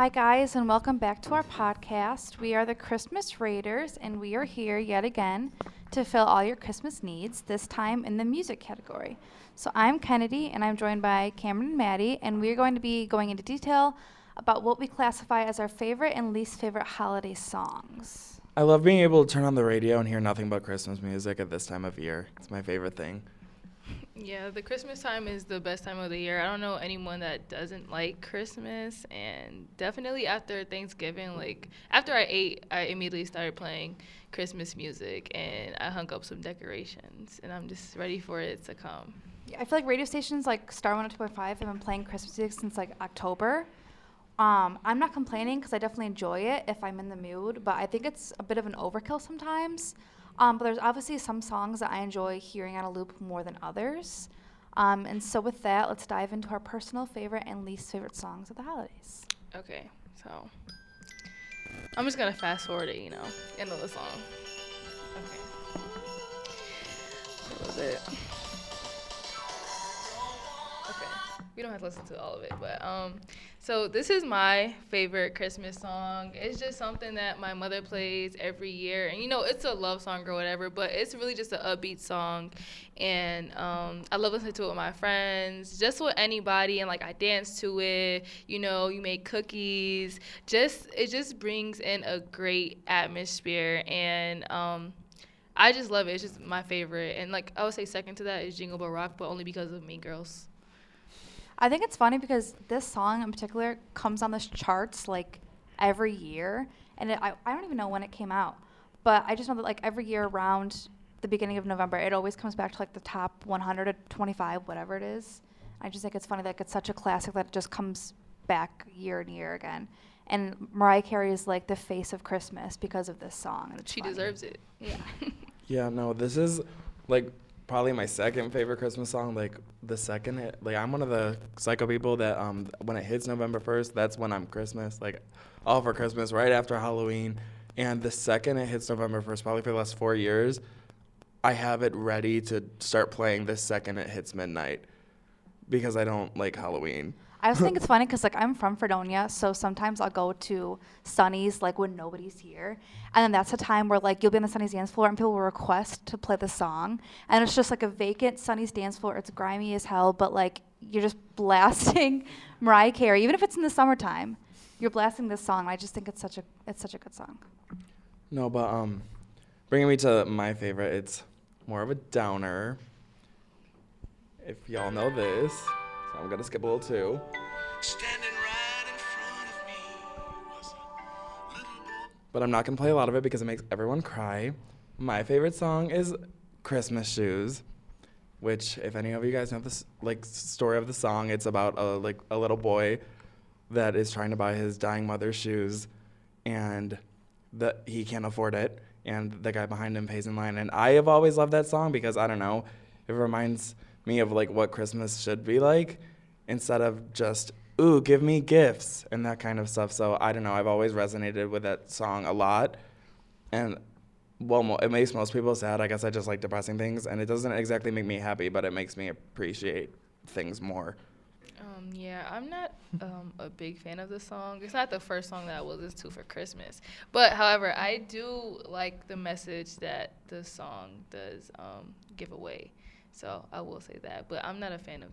Hi, guys, and welcome back to our podcast. We are the Christmas Raiders, and we are here yet again to fill all your Christmas needs, this time in the music category. So, I'm Kennedy, and I'm joined by Cameron and Maddie, and we're going to be going into detail about what we classify as our favorite and least favorite holiday songs. I love being able to turn on the radio and hear nothing but Christmas music at this time of year. It's my favorite thing. Yeah, the Christmas time is the best time of the year. I don't know anyone that doesn't like Christmas, and definitely after Thanksgiving, like after I ate, I immediately started playing Christmas music, and I hung up some decorations, and I'm just ready for it to come. I feel like radio stations like Star 102.5 have been playing Christmas music since like October. Um, I'm not complaining because I definitely enjoy it if I'm in the mood, but I think it's a bit of an overkill sometimes. Um, but there's obviously some songs that I enjoy hearing on a loop more than others. Um, and so, with that, let's dive into our personal favorite and least favorite songs of the holidays. Okay, so I'm just gonna fast forward it, you know, end of the song. Okay. What was it? We don't have to listen to all of it, but um, so this is my favorite Christmas song. It's just something that my mother plays every year, and you know it's a love song or whatever, but it's really just an upbeat song, and um, I love listening to it with my friends, just with anybody, and like I dance to it. You know, you make cookies. Just it just brings in a great atmosphere, and um, I just love it. It's just my favorite, and like I would say second to that is Jingle Bell Rock, but only because of Mean Girls. I think it's funny because this song in particular comes on the charts like every year, and it, I I don't even know when it came out, but I just know that like every year around the beginning of November, it always comes back to like the top 100 to 25, whatever it is. I just think it's funny that it's such a classic that it just comes back year and year again. And Mariah Carey is like the face of Christmas because of this song. and She funny. deserves it. Yeah. Yeah, no, this is like probably my second favorite Christmas song. Like the second like I'm one of the psycho people that um when it hits November 1st, that's when I'm Christmas, like all for Christmas, right after Halloween. And the second it hits November 1st, probably for the last four years, I have it ready to start playing the second it hits midnight because I don't like Halloween. I also think it's funny because like I'm from Fredonia, so sometimes I'll go to Sunny's like when nobody's here, and then that's a time where like you'll be on the Sunny's dance floor and people will request to play the song, and it's just like a vacant Sunny's dance floor. It's grimy as hell, but like you're just blasting Mariah Carey, even if it's in the summertime. You're blasting this song. I just think it's such a it's such a good song. No, but um, bringing me to my favorite, it's more of a downer. If y'all know this, I'm gonna skip a little too. Standing right in front of me was a. But I'm not gonna play a lot of it because it makes everyone cry. My favorite song is "Christmas Shoes," which, if any of you guys know this like story of the song, it's about a like a little boy that is trying to buy his dying mother's shoes, and that he can't afford it, and the guy behind him pays in line. And I have always loved that song because I don't know, it reminds me of like what Christmas should be like, instead of just ooh give me gifts and that kind of stuff. So I don't know, I've always resonated with that song a lot, and well, it makes most people sad. I guess I just like depressing things, and it doesn't exactly make me happy, but it makes me appreciate things more. Um, yeah, I'm not um, a big fan of the song. It's not the first song that I will listen to for Christmas. But however, I do like the message that the song does um, give away. So I will say that. But I'm not a fan of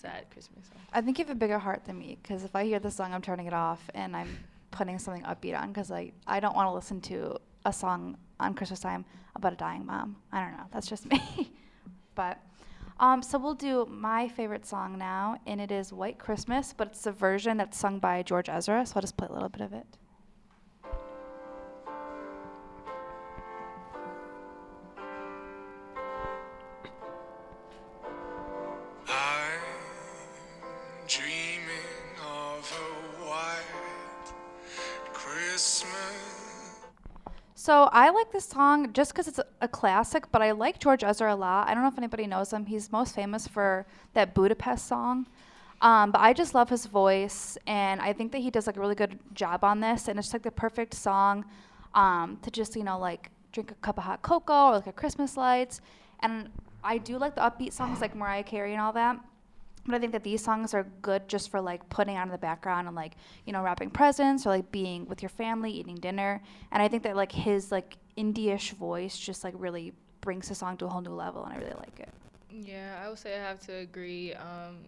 sad Christmas song. I think you have a bigger heart than me because if I hear the song, I'm turning it off and I'm putting something upbeat on because I, I don't want to listen to a song on Christmas time about a dying mom. I don't know. That's just me. but um, so we'll do my favorite song now, and it is White Christmas, but it's a version that's sung by George Ezra. So I'll just play a little bit of it. So I like this song just because it's a, classic, but I like George Ezra a lot. I don't know if anybody knows him. He's most famous for that Budapest song. Um, but I just love his voice, and I think that he does like a really good job on this. And it's like the perfect song um, to just you know like drink a cup of hot cocoa or like a Christmas lights. And I do like the upbeat songs like Mariah Carey and all that. But I think that these songs are good just for like putting on in the background and like, you know, wrapping presents or like being with your family, eating dinner. And I think that like his like indie-ish voice just like really brings the song to a whole new level and I really like it. Yeah, I would say I have to agree. Um,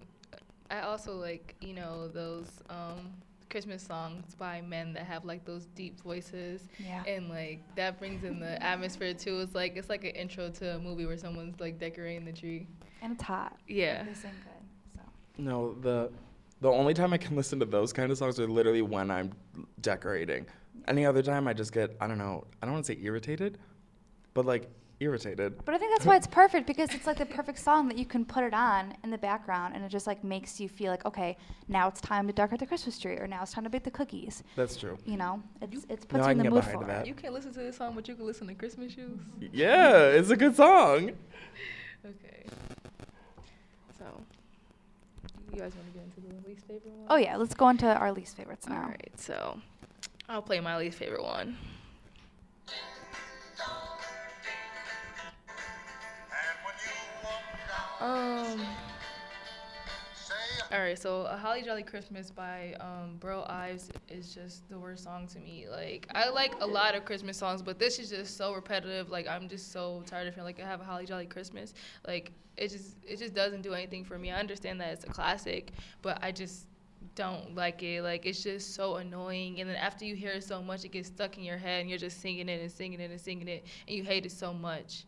I also like, you know, those um, Christmas songs by men that have like those deep voices. Yeah. And like that brings in the atmosphere too. It's like it's like an intro to a movie where someone's like decorating the tree. And it's hot. Yeah. They sing good. So No, the the only time I can listen to those kind of songs are literally when I'm decorating. Any other time, I just get I don't know. I don't want to say irritated, but like irritated. But I think that's why it's perfect because it's like the perfect song that you can put it on in the background and it just like makes you feel like, okay, now it's time to decorate the Christmas tree or now it's time to bake the cookies. That's true. You know, it's it's puts I you in can the get mood for that. it. You can't listen to this song, but you can listen to Christmas Shoes. Yeah, it's a good song. Okay. So, you guys want to get into the least favorite one? Oh yeah, let's go into our least favorites now. All right, so I'll play my least favorite one. And when you walk down, Um. All right, so "A Holly Jolly Christmas" by um, Burl Ives is just the worst song to me. Like, I like a lot of Christmas songs, but this is just so repetitive. Like, I'm just so tired of feeling like I have a Holly Jolly Christmas. Like, it just it just doesn't do anything for me. I understand that it's a classic, but I just don't like it. Like, it's just so annoying. And then after you hear it so much, it gets stuck in your head, and you're just singing it and singing it and singing it, and you hate it so much.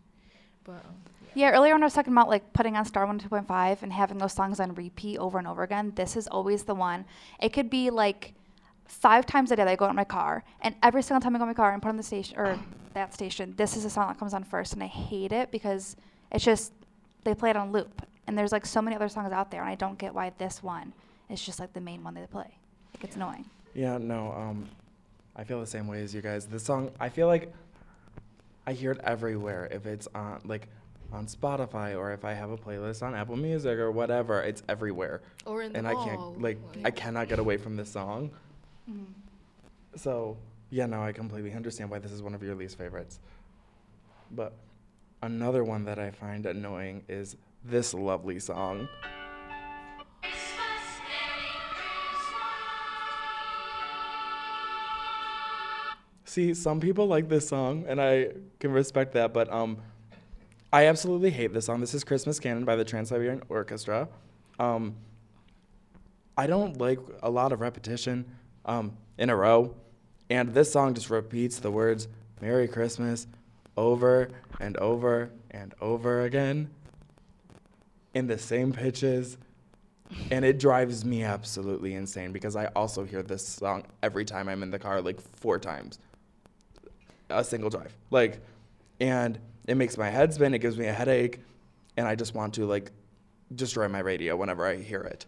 But um, Yeah, earlier when I was talking about like putting on Star 102.5 and having those songs on repeat over and over again, this is always the one. It could be like five times a day that I go out in my car, and every single time I go in my car and put on the station or that station, this is the song that comes on first, and I hate it because it's just they play it on loop, and there's like so many other songs out there, and I don't get why this one is just like the main one they play. Like it's annoying. Yeah, no, um, I feel the same way as you guys. This song, I feel like I hear it everywhere. If it's on, like, on Spotify or if I have a playlist on Apple Music or whatever, it's everywhere. or in the and I can't, like, I cannot get away from this song. Mm-hmm. So, yeah, no, I completely understand why this is one of your least favorites. But another one that I find annoying is this lovely song. See, some people like this song, and I can respect that, but um, I absolutely hate this song. This is Christmas Canon by the Trans Siberian Orchestra. Um, I don't like a lot of repetition um, in a row, and this song just repeats the words "Merry Christmas" over and over and over again in the same pitches, and it drives me absolutely insane because I also hear this song every time I'm in the car, like four times, a single drive, like, and it makes my head spin. It gives me a headache, and I just want to like destroy my radio whenever I hear it.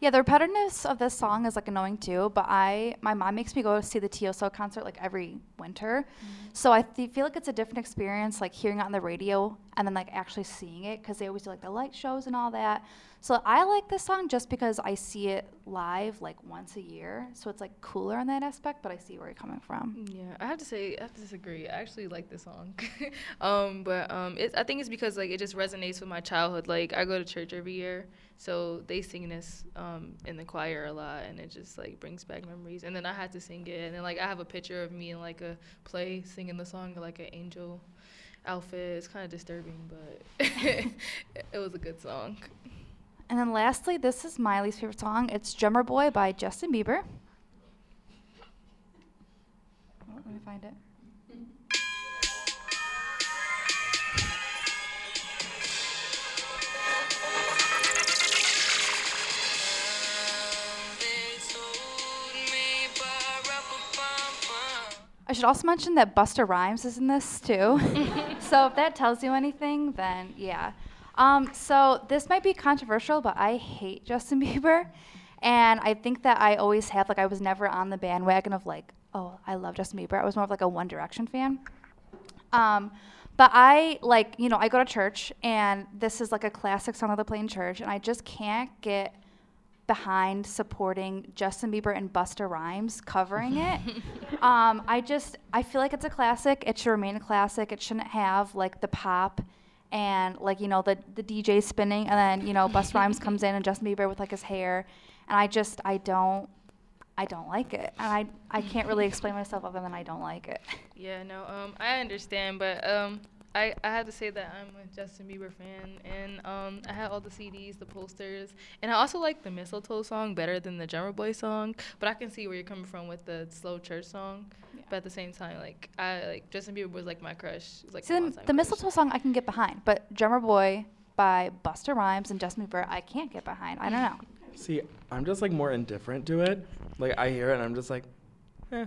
Yeah, the repetitiveness of this song is like annoying too. But I, my mom makes me go see the TSO concert like every winter, mm-hmm. so I th- feel like it's a different experience, like hearing it on the radio and then like actually seeing it because they always do like the light shows and all that. So I like this song just because I see it live like once a year, so it's like cooler in that aspect. But I see where you're coming from. Yeah, I have to say I have to disagree. I actually like this song, um, but um, it's, I think it's because like it just resonates with my childhood. Like I go to church every year, so they sing this um, in the choir a lot, and it just like brings back memories. And then I had to sing it, and then like I have a picture of me in like a play singing the song like an angel outfit. It's kind of disturbing, but it was a good song. And then lastly, this is Miley's favorite song. It's "Drummer Boy" by Justin Bieber. Oh, let me find it. I should also mention that Busta Rhymes is in this too. so if that tells you anything, then yeah. Um, so this might be controversial, but I hate Justin Bieber, and I think that I always have. Like I was never on the bandwagon of like, oh, I love Justin Bieber. I was more of like a One Direction fan. Um, but I like, you know, I go to church, and this is like a classic song of the Plain church, and I just can't get behind supporting Justin Bieber and Busta Rhymes covering it. um, I just I feel like it's a classic. It should remain a classic. It shouldn't have like the pop and like you know the the DJ spinning, and then you know Busta Rhymes comes in and Justin Bieber with like his hair, and I just I don't I don't like it, and I I can't really explain myself other than I don't like it. Yeah, no, um, I understand, but um, I, I have to say that I'm a Justin Bieber fan, and um, I had all the CDs, the posters, and I also like the Mistletoe song better than the Drummer Boy song. But I can see where you're coming from with the slow church song. Yeah. But at the same time, like I like Justin Bieber was like my crush. He was, like See, the, the crush. mistletoe song I can get behind, but Drummer Boy by Busta Rhymes and Justin Bieber I can't get behind. I don't know. See, I'm just like more indifferent to it. Like I hear it and I'm just like, eh.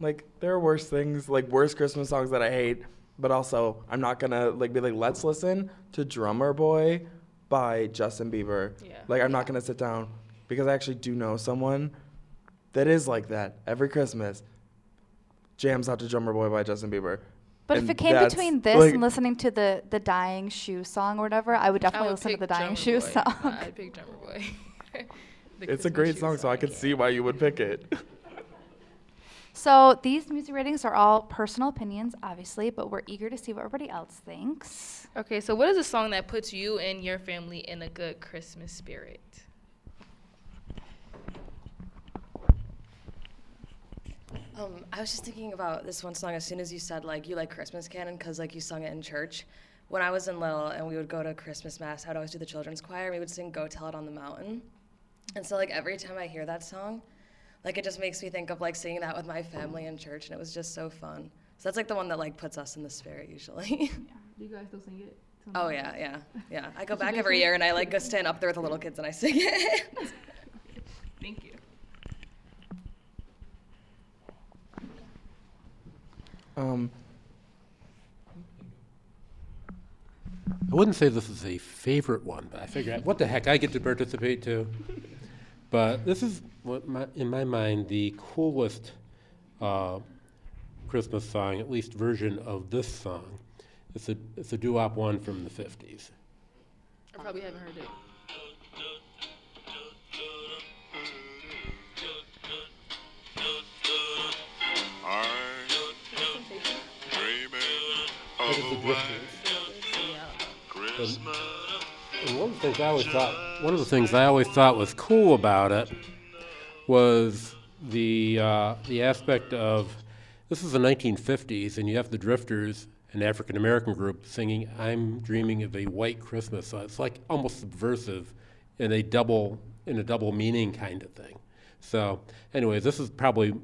Like there are worse things, like worse Christmas songs that I hate, but also I'm not gonna like be like, let's listen to Drummer Boy by Justin Bieber. Yeah. Like I'm not gonna sit down because I actually do know someone that is like that every Christmas. Jams out to Drummer Boy by Justin Bieber. But if it came between this like- and listening to the the Dying Shoe song or whatever, I would I definitely would listen to the Dying Drummer Shoe Boy. song. I'd pick Drummer Boy. The It's a great shoe song, so I could yeah. see why you would pick it. So these music ratings are all personal opinions, obviously, but we're eager to see what everybody else thinks. Okay, so what is a song that puts you and your family in a good Christmas spirit? Um, I was just thinking about this one song as soon as you said like you like Christmas canon because like you sung it in church. When I was in little and we would go to Christmas mass, I would always do the children's choir. and We would sing "Go Tell It on the Mountain," and so like every time I hear that song, like it just makes me think of like singing that with my family in church, and it was just so fun. So that's like the one that like puts us in the spirit usually. yeah. Do you guys still sing it? oh yeah, yeah, yeah. I go back every year and I like go stand up there with the little kids and I sing it. Thank you. Um, I wouldn't say this is a favorite one, but I figure, what the heck, I get to participate too. But this is, what my, in my mind, the coolest uh, Christmas song, at least version of this song. It's a, it's a doo-wop one from the 50s. I probably haven't heard it. Are dreaming of a white Christmas. One of the things I always thought, one of the things I always thought was cool about it was the uh, the aspect of this is the 1950s, and you have the Drifters, an African American group, singing "I'm Dreaming of a White Christmas." So it's like almost subversive, in a double in a double meaning kind of thing. So, anyways, this is probably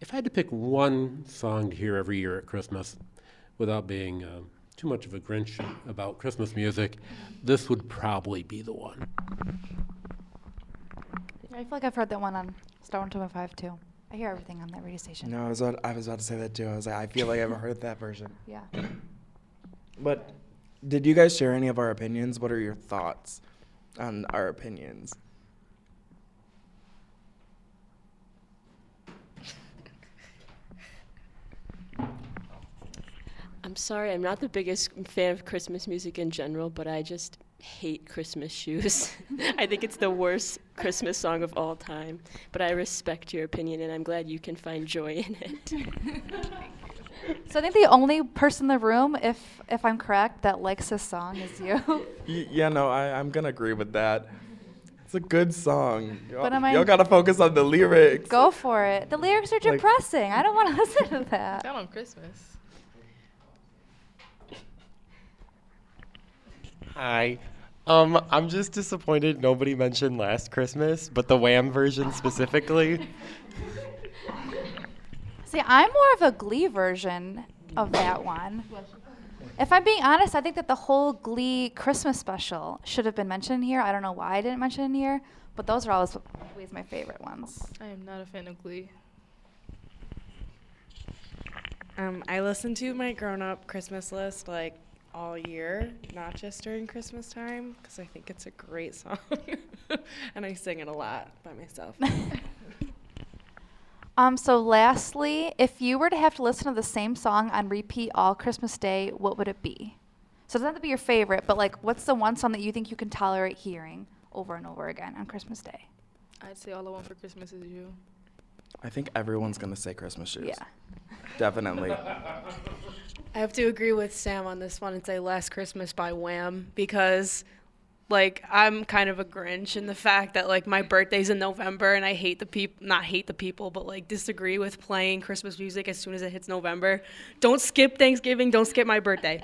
if I had to pick one song to hear every year at Christmas, without being um, too much of a Grinch about Christmas music, this would probably be the one. I feel like I've heard that one on Star 125 too. I hear everything on that radio station. no, I was about, I was about to say that too. I was like, I feel like I've heard that version. Yeah. But did you guys share any of our opinions? What are your thoughts on our opinions? I'm sorry, I'm not the biggest fan of Christmas music in general, but I just hate Christmas shoes. I think it's the worst Christmas song of all time. But I respect your opinion, and I'm glad you can find joy in it. So I think the only person in the room, if if I'm correct, that likes this song is you. Y- yeah, no, I, I'm gonna agree with that. It's a good song. Y'all, But am I- y'all gotta focus on the lyrics. Go for it. The lyrics are Like- depressing. I don't want to listen to that. Not on Christmas. Hi. Um, I'm just disappointed nobody mentioned Last Christmas, but the Wham version specifically. See, I'm more of a Glee version of that one. If I'm being honest, I think that the whole Glee Christmas special should have been mentioned here. I don't know why I didn't mention it here, but those are always, always my favorite ones. I am not a fan of Glee. Um, I listen to my grown-up Christmas list like all year, not just during Christmas time, because I think it's a great song, and I sing it a lot by myself. Um, so lastly, if you were to have to listen to the same song on repeat all Christmas Day, what would it be? So it doesn't have to be your favorite, but like, what's the one song that you think you can tolerate hearing over and over again on Christmas Day? I'd say all I want for Christmas is you. I think everyone's gonna say Christmas shoes. Yeah. Definitely. I have to agree with Sam on this one and say Last Christmas by Wham because like I'm kind of a Grinch in the fact that like my birthday's in November and I hate the people not hate the people but like disagree with playing Christmas music as soon as it hits November. Don't skip Thanksgiving, don't skip my birthday.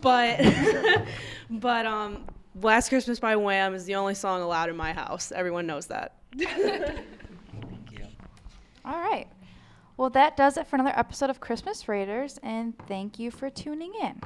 But but um Last Christmas by Wham is the only song allowed in my house. Everyone knows that. All right. Well, that does it for another episode of Christmas Raiders, and thank you for tuning in.